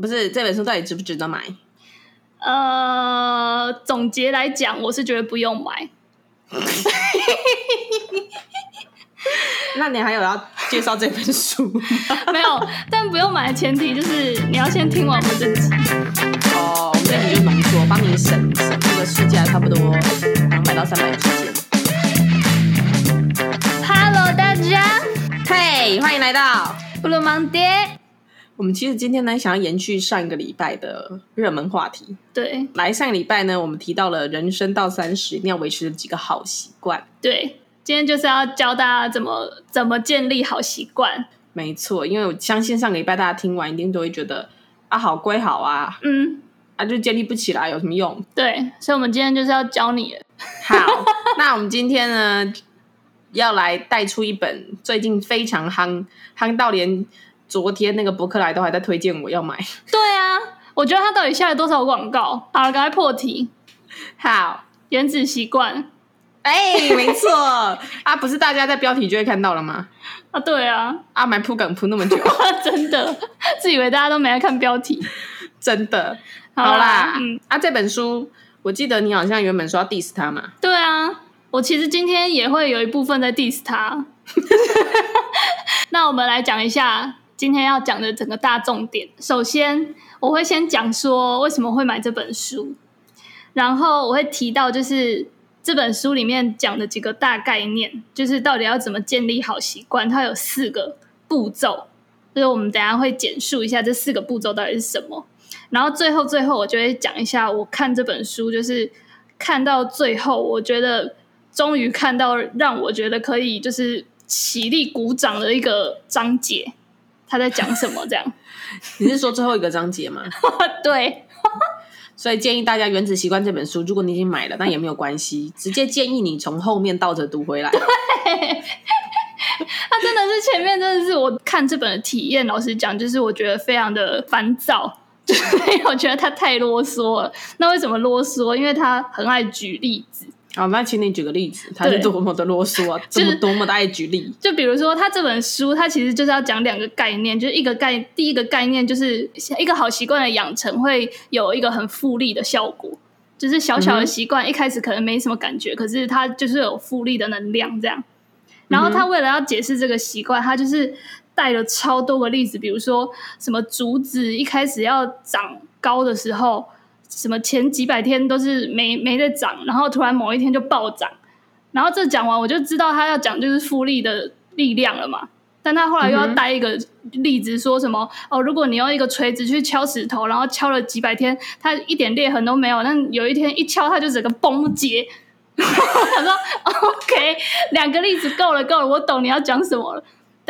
不是这本书到底值不值得买？呃，总结来讲，我是觉得不用买。那你还有要介绍这本书吗？没有，但不用买的前提就是你要先听完我们这集。哦，我们这集就浓缩，帮你省省那个书价差不多两百到三百之间。Hello，大家，嘿，欢迎来到布鲁芒爹。我们其实今天呢，想要延续上一个礼拜的热门话题。对，来上个礼拜呢，我们提到了人生到三十一定要维持的几个好习惯。对。今天就是要教大家怎么怎么建立好习惯。没错，因为我相信上个礼拜大家听完一定都会觉得啊，好归好啊，嗯，啊就建立不起来有什么用？对，所以我们今天就是要教你。好，那我们今天呢要来带出一本最近非常夯，夯到连昨天那个博客来都还在推荐我要买。对啊，我觉得他到底下了多少广告？好了，赶快破题。好，原子习惯。哎、欸，没错 啊，不是大家在标题就会看到了吗？啊，对啊，啊，买铺梗铺那么久，真的，自以为大家都没在看标题，真的。好啦，好啦嗯，啊，这本书，我记得你好像原本说要 diss 他嘛？对啊，我其实今天也会有一部分在 diss 他。那我们来讲一下今天要讲的整个大重点。首先，我会先讲说为什么会买这本书，然后我会提到就是。这本书里面讲的几个大概念，就是到底要怎么建立好习惯，它有四个步骤，就是我们等下会简述一下这四个步骤到底是什么。然后最后最后，我就会讲一下我看这本书，就是看到最后，我觉得终于看到让我觉得可以就是起立鼓掌的一个章节，他在讲什么？这样？你是说最后一个章节吗？对。所以建议大家《原子习惯》这本书，如果你已经买了，那也没有关系，直接建议你从后面倒着读回来。对，他真的是前面真的是我看这本的体验。老实讲，就是我觉得非常的烦躁，因为我觉得他太啰嗦了。那为什么啰嗦？因为他很爱举例子。好，那请你举个例子，他是多么的啰嗦啊，这么多么的爱举例。就比如说，他这本书，他其实就是要讲两个概念，就是一个概，第一个概念就是一个好习惯的养成会有一个很复利的效果，就是小小的习惯一开始可能没什么感觉，可是它就是有复利的能量这样。然后他为了要解释这个习惯，他就是带了超多个例子，比如说什么竹子一开始要长高的时候。什么前几百天都是没没在涨，然后突然某一天就暴涨，然后这讲完我就知道他要讲就是复利的力量了嘛。但他后来又要带一个例子，说什么、嗯、哦，如果你用一个锤子去敲石头，然后敲了几百天，它一点裂痕都没有，但有一天一敲，它就整个崩解。他说：“OK，两个例子够了，够了，我懂你要讲什么了。”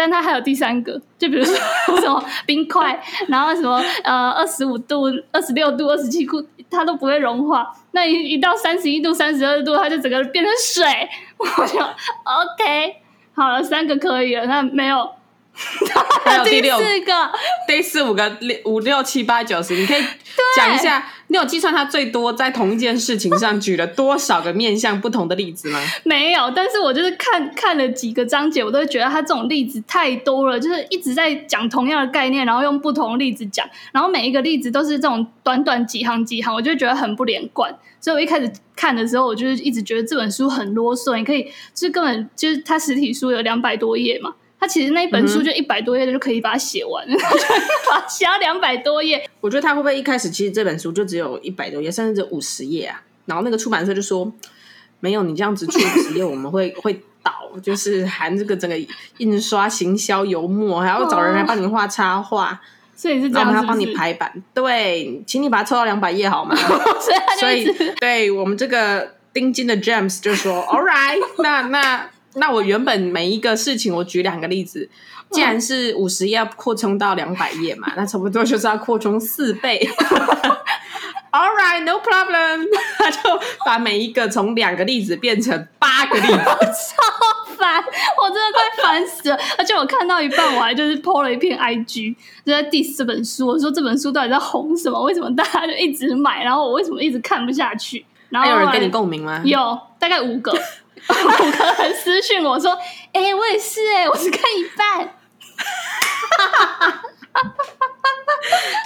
但它还有第三个，就比如说 什么冰块，然后什么呃二十五度、二十六度、二十七度，它都不会融化。那一一到三十一度、三十二度，它就整个变成水。我就 OK，好了，三个可以了。那没有，还有第四个、第四五个、六五六七八九十，你可以讲一下。你有计算他最多在同一件事情上举了多少个面向不同的例子吗？没有，但是我就是看看了几个章节，我都会觉得他这种例子太多了，就是一直在讲同样的概念，然后用不同的例子讲，然后每一个例子都是这种短短几行几行，我就觉得很不连贯。所以我一开始看的时候，我就是一直觉得这本书很啰嗦。你可以，就是根本就是它实体书有两百多页嘛。他其实那一本书就一百多页的就可以把它写完，嗯、写到两百多页。我觉得他会不会一开始其实这本书就只有一百多页，甚至只五十页啊？然后那个出版社就说：“没有，你这样子出五十页，我们会 会倒，就是含这个整个印刷、行销、油墨，还要找人来帮你画插画，所以是这样是是，然后他帮你排版。对，请你把它抽到两百页好吗？所以，所以对我们这个钉金的 James 就说：“All right，那那。”那我原本每一个事情，我举两个例子，既然是五十页要扩充到两百页嘛，那差不多就是要扩充四倍。All right, no problem。他就把每一个从两个例子变成八个例子，超烦，我真的快烦死了。而且我看到一半，我还就是 po 了一篇 IG，就在 diss 这本书。我说这本书到底在红什么？为什么大家就一直买？然后我为什么一直看不下去？然后有人跟你共鸣吗？有，大概五个。五个人私讯我说：“哎、欸，我也是哎、欸，我只看一半。”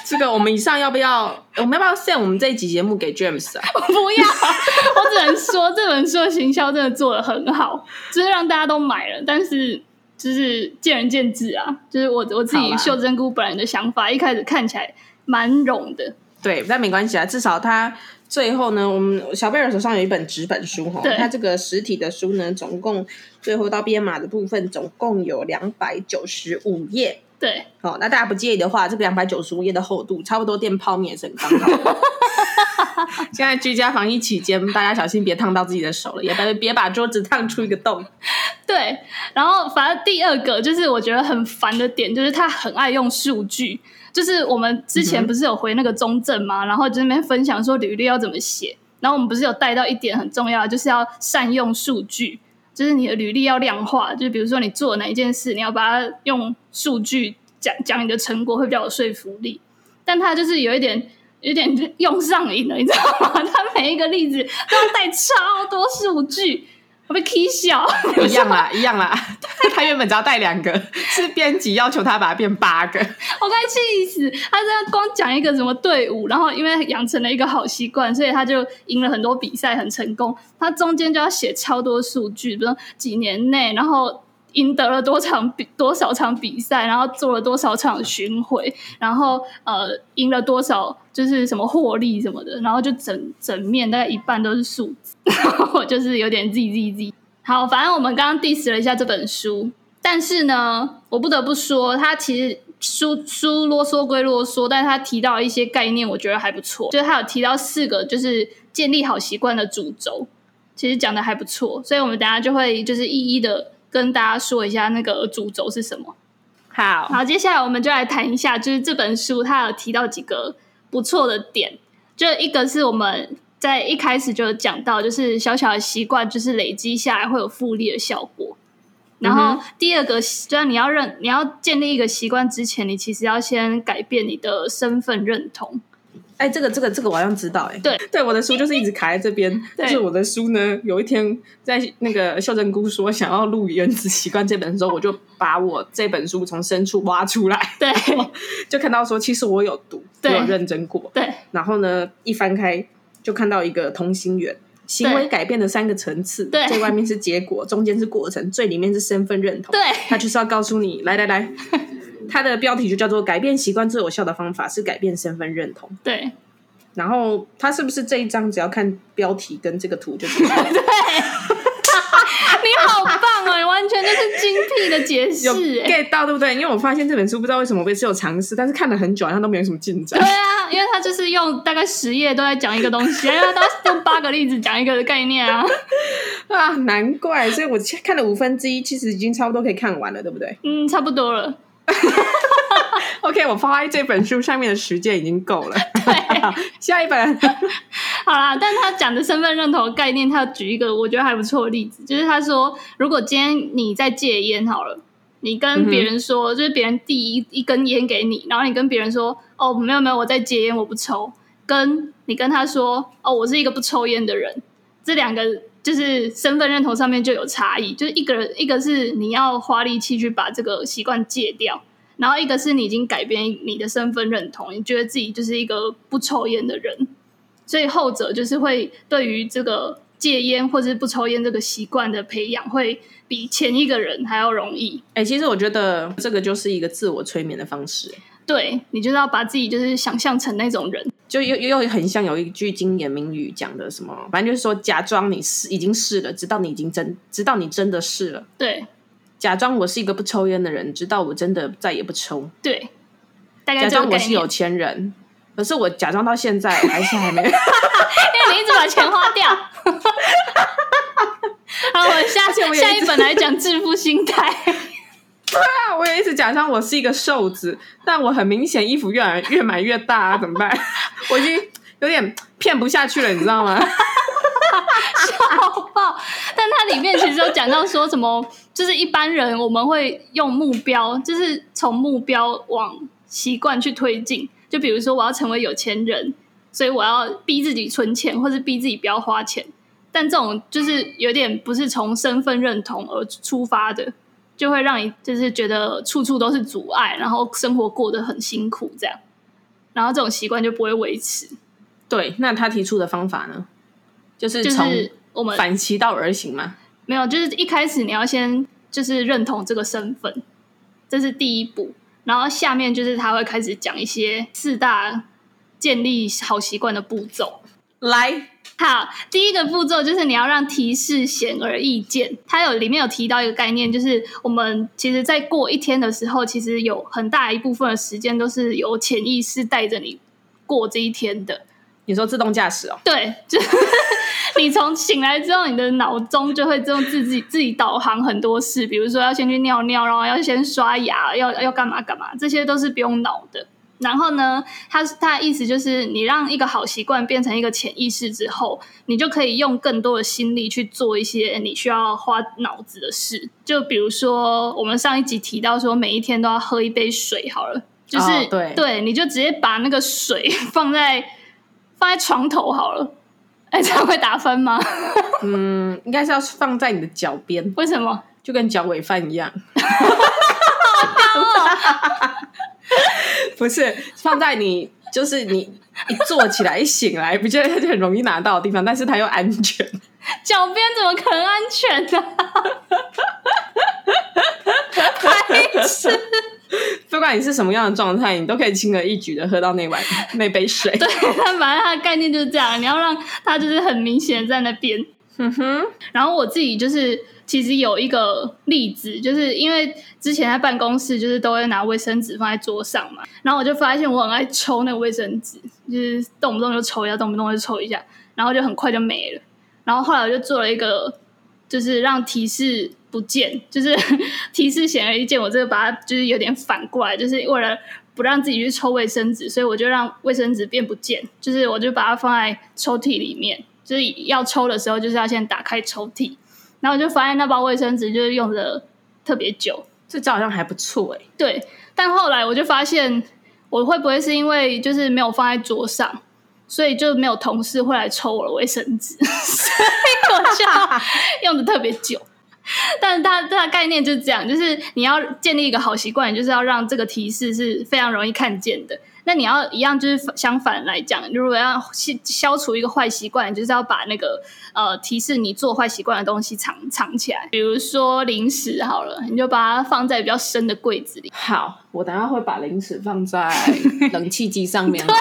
这个我们以上要不要？我们要不要 send 我们这一集节目给 James 啊？我不要，我只能说这本书的行销真的做的很好，就是让大家都买了。但是就是见仁见智啊，就是我我自己秀珍菇本人的想法，一开始看起来蛮冗的。对，但没关系啊，至少他最后呢，我们小贝尔手上有一本纸本书哈，他这个实体的书呢，总共最后到编码的部分总共有两百九十五页。对，好，那大家不介意的话，这个两百九十五页的厚度，差不多垫泡面也是很刚好。现在居家防疫期间，大家小心别烫到自己的手了，也别别把桌子烫出一个洞。对，然后反正第二个就是我觉得很烦的点，就是他很爱用数据。就是我们之前不是有回那个中正嘛？嗯、然后就那边分享说履历要怎么写，然后我们不是有带到一点很重要，就是要善用数据。就是你的履历要量化，就比如说你做哪一件事，你要把它用数据讲讲你的成果，会比较有说服力。但他就是有一点有点用上瘾了，你知道吗？他每一个例子都要带超多数据。我被气笑，一样啦，一样啦。他原本只要带两个，是编辑要求他把它变八个，我快气死！他这样光讲一个什么队伍，然后因为养成了一个好习惯，所以他就赢了很多比赛，很成功。他中间就要写超多数据，比如说几年内，然后。赢得了多场比多少场比赛，然后做了多少场巡回，然后呃赢了多少就是什么获利什么的，然后就整整面大概一半都是数字，然后 就是有点 z z z。好，反正我们刚刚 diss 了一下这本书，但是呢，我不得不说，他其实书书啰嗦归啰嗦，但是他提到一些概念，我觉得还不错，就是他有提到四个就是建立好习惯的主轴，其实讲的还不错，所以我们等下就会就是一一的。跟大家说一下那个主轴是什么。好，好，接下来我们就来谈一下，就是这本书它有提到几个不错的点。就一个是我们在一开始就有讲到，就是小小的习惯，就是累积下来会有复利的效果。然后第二个，就是你要认，你要建立一个习惯之前，你其实要先改变你的身份认同。哎，这个这个这个我好像知道哎。对对，我的书就是一直卡在这边。就是我的书呢，有一天在那个秀珍姑说想要录《原子习惯》这本书，我就把我这本书从深处挖出来。对，就看到说其实我有读，我有认真过。对。然后呢，一翻开就看到一个同心圆，行为改变的三个层次。对。最外面是结果，中间是过程，最里面是身份认同。对。他就是要告诉你，来来来，他的标题就叫做“改变习惯最有效的方法是改变身份认同”。对。然后他是不是这一章只要看标题跟这个图就知道？对，你好棒哦，你完全就是精辟的解释，get 到对不对？因为我发现这本书不知道为什么我也是有尝试，但是看了很久，好像都没有什么进展。对啊，因为他就是用大概十页都在讲一个东西，因为他都用八个例子讲一个概念啊。啊，难怪，所以我看了五分之一，其实已经差不多可以看完了，对不对？嗯，差不多了。OK，我发在这本书上面的时间已经够了。对，下一本好啦。但他讲的身份认同的概念，他要举一个我觉得还不错的例子，就是他说，如果今天你在戒烟好了，你跟别人说，嗯、就是别人递一一根烟给你，然后你跟别人说，哦，没有没有，我在戒烟，我不抽。跟你跟他说，哦，我是一个不抽烟的人，这两个就是身份认同上面就有差异，就是一个人一个是你要花力气去把这个习惯戒掉。然后一个是你已经改变你的身份认同，你觉得自己就是一个不抽烟的人，所以后者就是会对于这个戒烟或者是不抽烟这个习惯的培养，会比前一个人还要容易。哎、欸，其实我觉得这个就是一个自我催眠的方式。对，你就是要把自己就是想象成那种人，就又又很像有一句经典名语讲的什么，反正就是说假装你是已经是了，直到你已经真，直到你真的是了。对。假装我是一个不抽烟的人，直到我真的再也不抽。对，假装我是有钱人，可是我假装到现在还是还没，因为你一直把钱花掉。好，我下次我下一本来讲致富心态。对啊，我也一直假装我是一个瘦子，但我很明显衣服越来越买越大啊，怎么办？我已经有点骗不下去了，你知道吗？笑爆！但它里面其实有讲到说什么，就是一般人我们会用目标，就是从目标往习惯去推进。就比如说，我要成为有钱人，所以我要逼自己存钱，或是逼自己不要花钱。但这种就是有点不是从身份认同而出发的，就会让你就是觉得处处都是阻碍，然后生活过得很辛苦这样。然后这种习惯就不会维持。对，那他提出的方法呢？就是从我们反其道而行嘛？没有，就是一开始你要先就是认同这个身份，这是第一步。然后下面就是他会开始讲一些四大建立好习惯的步骤。来，好，第一个步骤就是你要让提示显而易见。他有里面有提到一个概念，就是我们其实在过一天的时候，其实有很大一部分的时间都是由潜意识带着你过这一天的。你说自动驾驶哦？对，就 你从醒来之后，你的脑中就会自动自己自己导航很多事，比如说要先去尿尿，然后要先刷牙，要要干嘛干嘛，这些都是不用脑的。然后呢，他他的意思就是，你让一个好习惯变成一个潜意识之后，你就可以用更多的心力去做一些你需要花脑子的事。就比如说，我们上一集提到说，每一天都要喝一杯水，好了，就是、哦、对对，你就直接把那个水 放在放在床头好了。哎，这样会打分吗？嗯，应该是要放在你的脚边。为什么？就跟脚尾饭一样。不是放在你，就是你一坐起来一醒来，不就很容易拿到的地方，但是它又安全。脚边怎么可能安全呢？白痴！不管你是什么样的状态，你都可以轻而易举的喝到那碗 那杯水。对，反正它的概念就是这样，你要让它就是很明显在那边。嗯哼，然后我自己就是。其实有一个例子，就是因为之前在办公室，就是都会拿卫生纸放在桌上嘛，然后我就发现我很爱抽那个卫生纸，就是动不动就抽一下，动不动就抽一下，然后就很快就没了。然后后来我就做了一个，就是让提示不见，就是 提示显而易见，我这个把它就是有点反过来，就是为了不让自己去抽卫生纸，所以我就让卫生纸变不见，就是我就把它放在抽屉里面，就是要抽的时候，就是要先打开抽屉。然后我就发现那包卫生纸就是用的特别久，这招好像还不错哎。对，但后来我就发现，我会不会是因为就是没有放在桌上，所以就没有同事会来抽我的卫生纸，所以我就用的特别久。但是它它的概念就是这样，就是你要建立一个好习惯，就是要让这个提示是非常容易看见的。那你要一样，就是相反来讲，如果要消除一个坏习惯，就是要把那个呃提示你做坏习惯的东西藏藏起来。比如说零食好了，你就把它放在比较深的柜子里。好，我等下会把零食放在冷气机上面。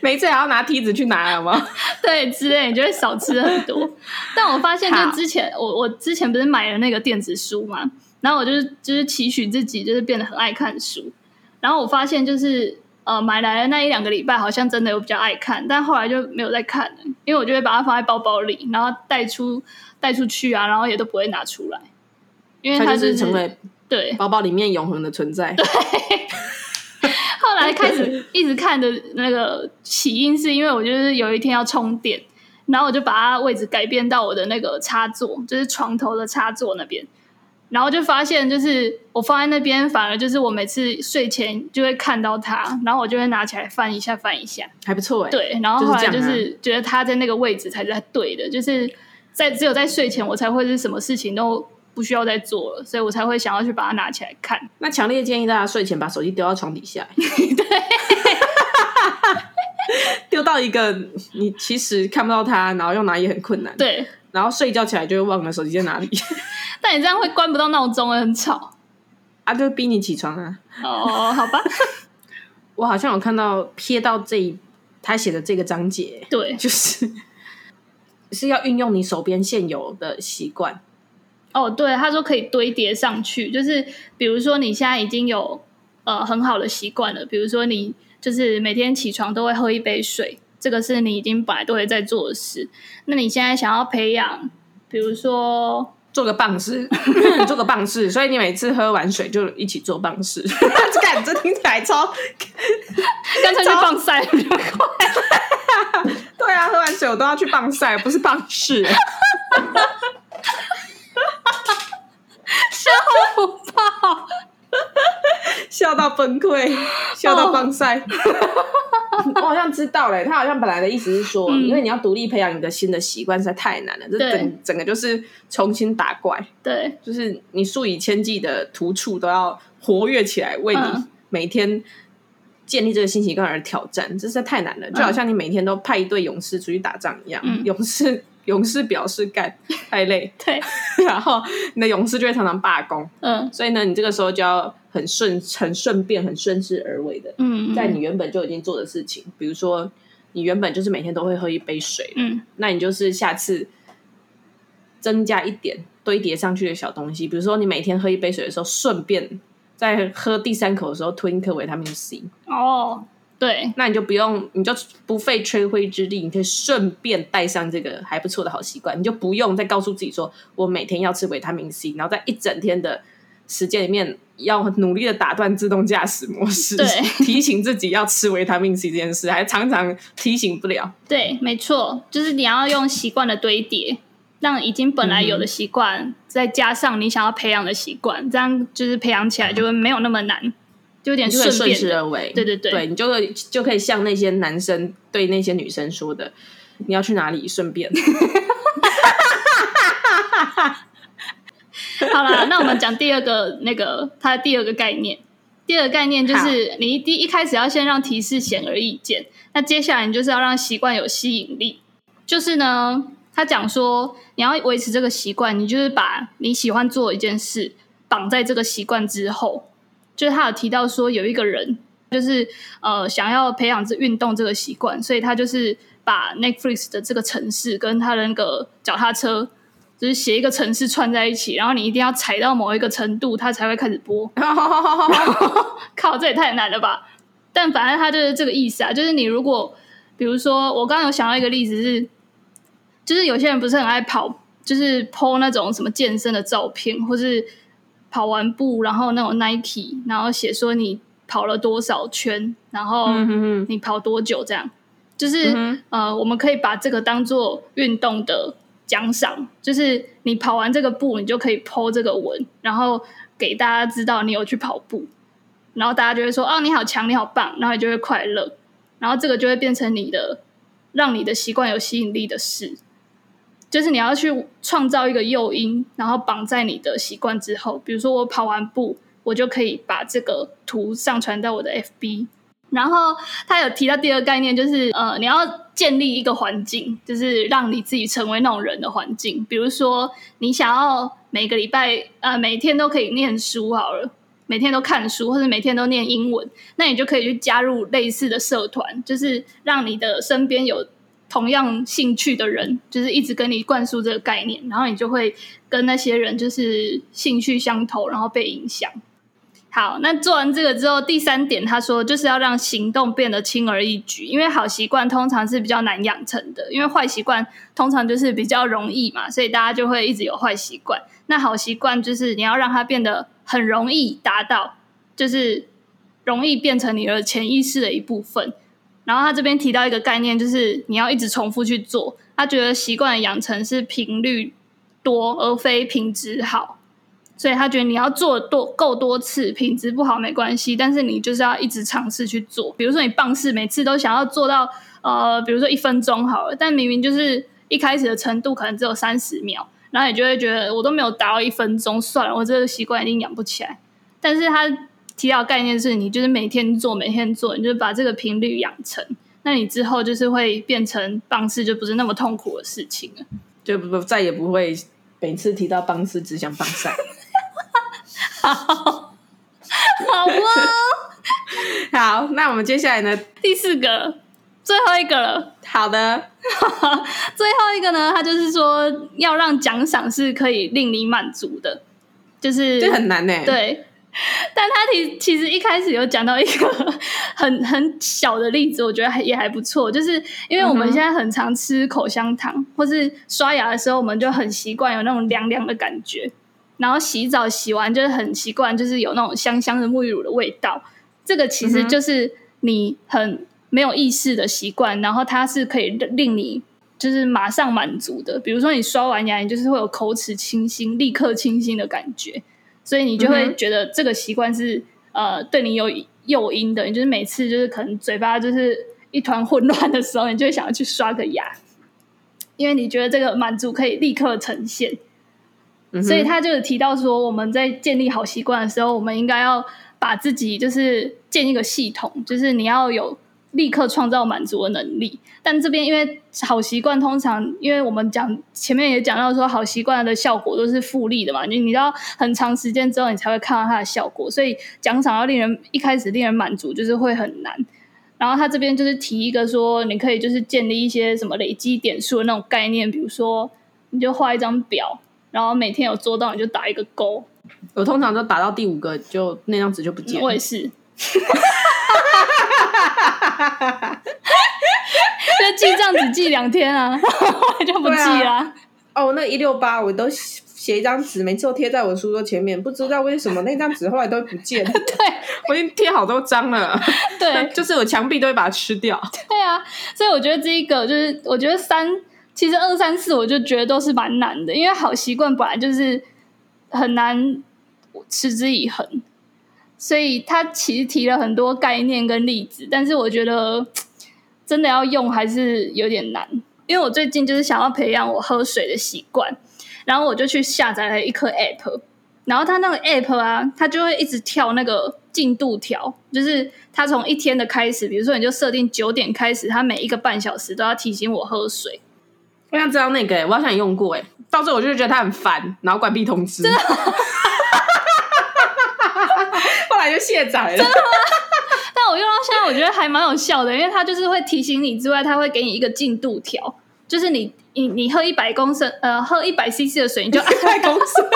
每次还要拿梯子去拿了吗？对，之类你就会少吃很多。但我发现，就之前我我之前不是买了那个电子书嘛，然后我就是就是期许自己就是变得很爱看书。然后我发现，就是呃，买来的那一两个礼拜，好像真的有比较爱看，但后来就没有再看了，因为我就会把它放在包包里，然后带出带出去啊，然后也都不会拿出来，因为它、就是、就是成为对包包里面永恒的存在。对，后来开始 一直看的那个起因，是因为我就是有一天要充电，然后我就把它位置改变到我的那个插座，就是床头的插座那边。然后就发现，就是我放在那边，反而就是我每次睡前就会看到它，然后我就会拿起来翻一下，翻一下，还不错哎。对，然后后来就是觉得它在那个位置才是对的，就是在只有在睡前我才会是什么事情都不需要再做了，所以我才会想要去把它拿起来看。那强烈建议大家睡前把手机丢到床底下，对，丢到一个你其实看不到它，然后又拿也很困难，对，然后睡觉起来就会忘了手机在哪里。但你这样会关不到闹钟，很吵啊！就逼你起床啊！哦，好吧。我好像有看到瞥到这一他写的这个章节，对，就是是要运用你手边现有的习惯。哦，对，他说可以堆叠上去，就是比如说你现在已经有呃很好的习惯了，比如说你就是每天起床都会喝一杯水，这个是你已经本来都会在做的事。那你现在想要培养，比如说。做个棒式，做个棒式，所以你每次喝完水就一起做棒式。这感觉听起来超，干脆去棒赛比较快。对啊，喝完水我都要去棒赛，不是棒式。笑不爆，笑到崩溃，笑到棒赛。我好像知道嘞，他好像本来的意思是说，嗯、因为你要独立培养你的新的习惯实在太难了，这整整个就是重新打怪。对，就是你数以千计的突触都要活跃起来，为你每天建立这个新习惯而挑战，这实在太难了。就好像你每天都派一队勇士出去打仗一样，嗯、勇士勇士表示干太累，对，然后你的勇士就会常常罢工，嗯，所以呢，你这个时候就要很顺很顺便很顺势而为的，嗯，在你原本就已经做的事情，比如说你原本就是每天都会喝一杯水，嗯，那你就是下次增加一点堆叠上去的小东西，比如说你每天喝一杯水的时候，顺便在喝第三口的时候吞一颗维他命 C。哦，对，那你就不用，你就不费吹灰之力，你可以顺便带上这个还不错的好习惯，你就不用再告诉自己说我每天要吃维他命 C，然后在一整天的时间里面要努力的打断自动驾驶模式，对，提醒自己要吃维他命 C 这件事，还常常提醒不了。对，没错，就是你要用习惯的堆叠。让已经本来有的习惯，嗯、再加上你想要培养的习惯，这样就是培养起来就会没有那么难，就有点顺便顺势而为。对对对，对你就会就可以像那些男生对那些女生说的：“你要去哪里？顺便。”好啦，那我们讲第二个那个它的第二个概念。第二个概念就是你第一开始要先让提示显而易见，那接下来你就是要让习惯有吸引力，就是呢。他讲说，你要维持这个习惯，你就是把你喜欢做一件事绑在这个习惯之后。就是他有提到说，有一个人就是呃想要培养这运动这个习惯，所以他就是把 Netflix 的这个城市跟他的那个脚踏车，就是写一个城市串在一起，然后你一定要踩到某一个程度，它才会开始播。靠，这也太难了吧！但反正他就是这个意思啊，就是你如果比如说，我刚刚有想到一个例子是。就是有些人不是很爱跑，就是 po 那种什么健身的照片，或是跑完步，然后那种 Nike，然后写说你跑了多少圈，然后你跑多久这样。就是、嗯、呃，我们可以把这个当做运动的奖赏，就是你跑完这个步，你就可以 po 这个文，然后给大家知道你有去跑步，然后大家就会说哦，你好强，你好棒，然后你就会快乐，然后这个就会变成你的让你的习惯有吸引力的事。就是你要去创造一个诱因，然后绑在你的习惯之后。比如说，我跑完步，我就可以把这个图上传到我的 FB。然后他有提到第二个概念，就是呃，你要建立一个环境，就是让你自己成为那种人的环境。比如说，你想要每个礼拜呃每天都可以念书好了，每天都看书，或者每天都念英文，那你就可以去加入类似的社团，就是让你的身边有。同样兴趣的人，就是一直跟你灌输这个概念，然后你就会跟那些人就是兴趣相投，然后被影响。好，那做完这个之后，第三点他说就是要让行动变得轻而易举，因为好习惯通常是比较难养成的，因为坏习惯通常就是比较容易嘛，所以大家就会一直有坏习惯。那好习惯就是你要让它变得很容易达到，就是容易变成你的潜意识的一部分。然后他这边提到一个概念，就是你要一直重复去做。他觉得习惯的养成是频率多，而非品质好。所以他觉得你要做多够多次，品质不好没关系，但是你就是要一直尝试去做。比如说你棒式，每次都想要做到呃，比如说一分钟好了，但明明就是一开始的程度可能只有三十秒，然后你就会觉得我都没有达到一分钟，算了，我这个习惯一定养不起来。但是他。提到概念是你就是每天做，每天做，你就把这个频率养成，那你之后就是会变成棒式，就不是那么痛苦的事情了，就不再也不会每次提到棒式只想棒赛。好，好哦，好，那我们接下来呢？第四个，最后一个了。好的，最后一个呢，他就是说要让奖赏是可以令你满足的，就是这很难呢。对。但他其其实一开始有讲到一个很很小的例子，我觉得还也还不错，就是因为我们现在很常吃口香糖，或是刷牙的时候，我们就很习惯有那种凉凉的感觉，然后洗澡洗完就是很习惯，就是有那种香香的沐浴乳的味道。这个其实就是你很没有意识的习惯，然后它是可以令你就是马上满足的。比如说你刷完牙，你就是会有口齿清新、立刻清新的感觉。所以你就会觉得这个习惯是、嗯、呃对你有诱因的，你就是每次就是可能嘴巴就是一团混乱的时候，你就会想要去刷个牙，因为你觉得这个满足可以立刻呈现。嗯、所以他就提到说，我们在建立好习惯的时候，我们应该要把自己就是建一个系统，就是你要有立刻创造满足的能力。但这边因为好习惯通常，因为我们讲前面也讲到说，好习惯的效果都是复利的嘛，你你要很长时间之后你才会看到它的效果，所以奖赏要令人一开始令人满足，就是会很难。然后他这边就是提一个说，你可以就是建立一些什么累积点数的那种概念，比如说你就画一张表，然后每天有做到你就打一个勾。我通常都打到第五个就那张纸就不见了。我也是。就记账只记两天啊，就不记啦、啊。哦，那一六八我都写一张纸，每次都贴在我书桌前面，不知道为什么那张纸后来都不见了。对，我已经贴好多张了。对，就是我墙壁都会把它吃掉。对啊，所以我觉得这一个就是，我觉得三其实二三四我就觉得都是蛮难的，因为好习惯本来就是很难持之以恒。所以他其实提了很多概念跟例子，但是我觉得真的要用还是有点难。因为我最近就是想要培养我喝水的习惯，然后我就去下载了一颗 app，然后它那个 app 啊，它就会一直跳那个进度条，就是它从一天的开始，比如说你就设定九点开始，它每一个半小时都要提醒我喝水。我想知道那个、我好像用过哎、欸，到时候我就觉得它很烦，然后关闭通知。就卸载了？但我用到现在，我觉得还蛮有效的，因为它就是会提醒你之外，它会给你一个进度条，就是你你你喝一百公升，呃，喝一百 CC 的水，你就按 一百公升，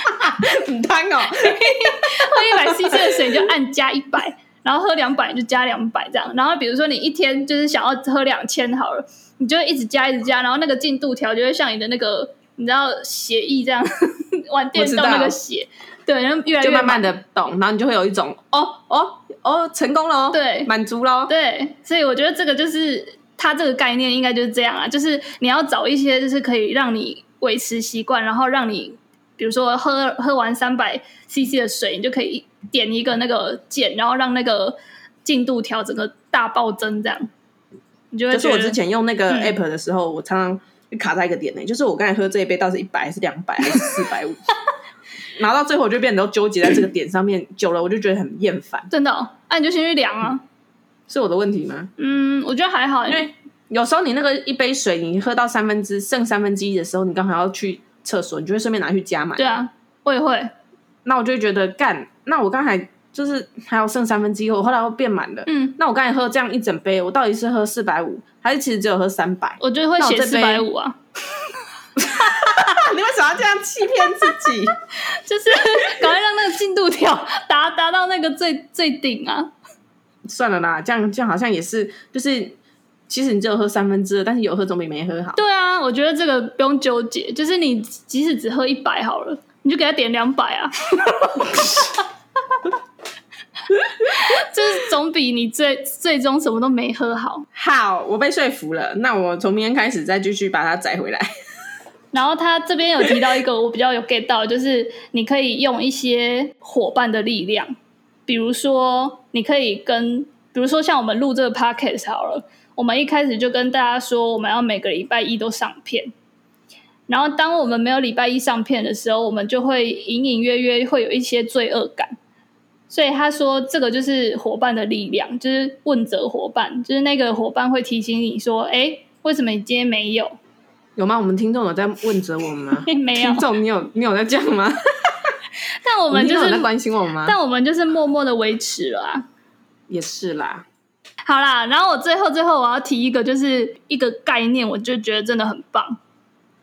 很贪哦，喝一百 CC 的水你就按加一百，然后喝两百就加两百这样，然后比如说你一天就是想要喝两千好了，你就会一直加一直加，然后那个进度条就会像你的那个你知道协议这样玩电动那个血。对，然后越来越就慢慢的懂，然后你就会有一种哦哦哦，成功了，对，满足了，对，所以我觉得这个就是它这个概念应该就是这样啊，就是你要找一些就是可以让你维持习惯，然后让你比如说喝喝完三百 CC 的水，你就可以点一个那个键，然后让那个进度条整个大暴增，这样你就会。就是我之前用那个 app 的时候，嗯、我常常卡在一个点呢，就是我刚才喝这一杯到底是一百还是两百还是 四百五？拿到最后，我就变得都纠结在这个点上面，久了我就觉得很厌烦。真的、哦？那、啊、你就先去量啊。是我的问题吗？嗯，我觉得还好，因为有时候你那个一杯水，你喝到三分之剩三分之一的时候，你刚好要去厕所，你就会顺便拿去加满。对啊，我也会。那我就觉得干，那我刚才就是还有剩三分之一，我后来会变满了。嗯，那我刚才喝这样一整杯，我到底是喝四百五，还是其实只有喝三百？我觉得会写四百五啊。你为什么要这样欺骗自己？就是赶快让那个进度条达达到那个最最顶啊！算了啦，这样这样好像也是，就是其实你只有喝三分之二，但是有喝总比没喝好。对啊，我觉得这个不用纠结，就是你即使只喝一百好了，你就给他点两百啊！就是总比你最最终什么都没喝好。好，我被说服了，那我从明天开始再继续把它载回来。然后他这边有提到一个我比较有 get 到，就是你可以用一些伙伴的力量，比如说你可以跟，比如说像我们录这个 podcast 好了，我们一开始就跟大家说我们要每个礼拜一都上片，然后当我们没有礼拜一上片的时候，我们就会隐隐约约会有一些罪恶感，所以他说这个就是伙伴的力量，就是问责伙伴，就是那个伙伴会提醒你说，哎，为什么你今天没有？有吗？我们听众有在问责我们吗？没有。听众，你有你有在这样吗？但我们就是在关心我们吗？但我们就是默默的维持了啊。也是啦。好啦，然后我最后最后我要提一个，就是一个概念，我就觉得真的很棒。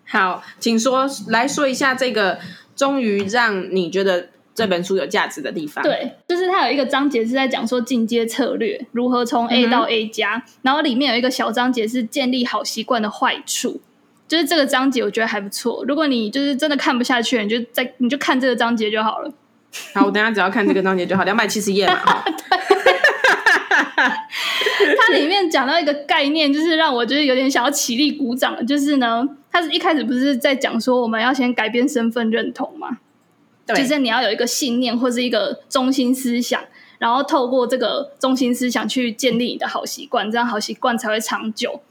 好，请说来说一下这个，终于让你觉得这本书有价值的地方。对，就是它有一个章节是在讲说进阶策略如何从 A 到 A 加，嗯，然后里面有一个小章节是建立好习惯的坏处。就是这个章节，我觉得还不错。如果你就是真的看不下去，你就在你就看这个章节就好了。好，我等下只要看这个章节就好，两百七十页嘛。它里面讲到一个概念，就是让我就是有点想要起立鼓掌，就是呢，它是一开始不是在讲说我们要先改变身份认同嘛？对，就是你要有一个信念或是一个中心思想，然后透过这个中心思想去建立你的好习惯，这样好习惯才会长久。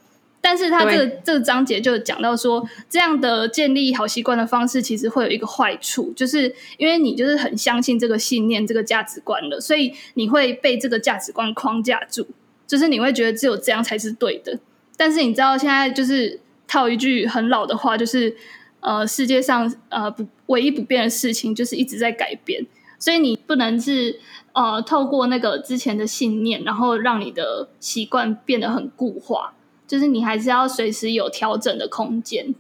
但是他这个这个章节就讲到说，这样的建立好习惯的方式，其实会有一个坏处，就是因为你就是很相信这个信念、这个价值观了，所以你会被这个价值观框架住，就是你会觉得只有这样才是对的。但是你知道，现在就是套一句很老的话，就是呃，世界上呃不唯一不变的事情，就是一直在改变，所以你不能是呃透过那个之前的信念，然后让你的习惯变得很固化。就是你还是要随时有调整的空间，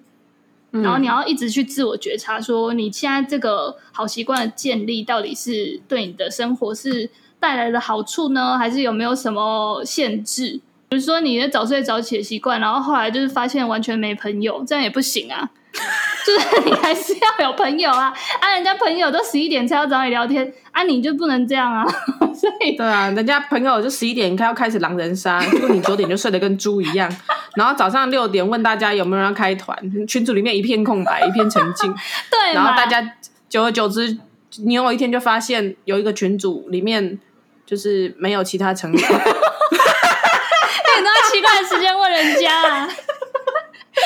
嗯，然后你要一直去自我觉察，说你现在这个好习惯的建立，到底是对你的生活是带来的好处呢，还是有没有什么限制？比如说你的早睡早起的习惯，然后后来就是发现完全没朋友，这样也不行啊。就是你还是要有朋友啊，啊，人家朋友都十一点才要找你聊天，啊，你就不能这样啊。所以对啊，人家朋友就十一点开要开始狼人杀，结果你九点就睡得跟猪一样，然后早上六点问大家有没有人要开团，群组里面一片空白，一片沉静。对，然后大家久而久之，你有一天就发现有一个群组里面就是没有其他成员，那你都要奇怪的时间问人家啊。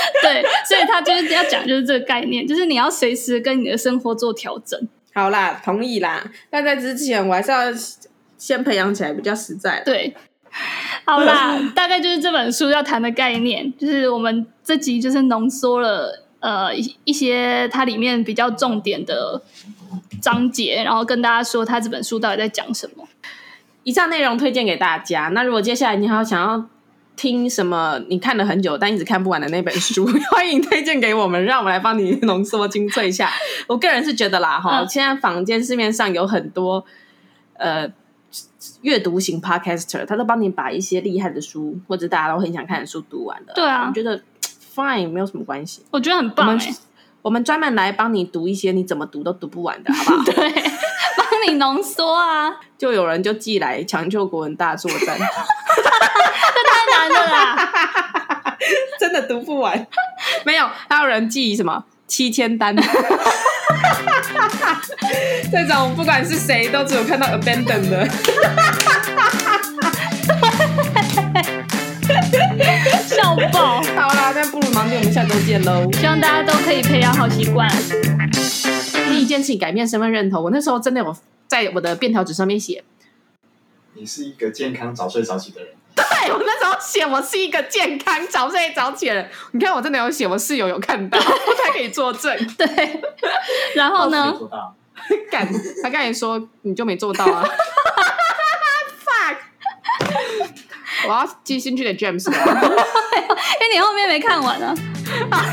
对，所以他就是要讲，就是这个概念，就是你要随时跟你的生活做调整。好啦，同意啦。但在之前，我还是要先培养起来，比较实在。对，好啦，大概就是这本书要谈的概念，就是我们这集就是浓缩了呃一一些它里面比较重点的章节，然后跟大家说它这本书到底在讲什么。以上内容推荐给大家。那如果接下来你还要想要。听什么？你看了很久但一直看不完的那本书，欢迎推荐给我们，让我们来帮你浓缩精粹一下。我个人是觉得啦，哈、嗯，现在坊间市面上有很多呃阅读型 podcaster，他都帮你把一些厉害的书或者大家都很想看的书读完了。对啊，我觉得 fine 没有什么关系，我觉得很棒、欸。我们我们专门来帮你读一些你怎么读都读不完的，好不好？对，帮你浓缩啊。就有人就寄来抢救国文大作战。太难了啦，真的读不完。没有，还有人寄什么七千单？这种不管是谁，都只有看到 abandon 的。笑爆！好啦，那不如忙点，我们下周见喽。希望大家都可以培养好习惯。第一件事情，改变身份认同。我那时候真的有在我的便条纸上面写：“你是一个健康、早睡早起的人。” 对，我那时候写我是一个健康早睡早起的人，你看我真的有写，我室友有看到，他可以作证。对，然后呢？做到，干，他刚才说你就没做到啊！fuck，我要寄信去给 James，因为你后面没看完呢、啊。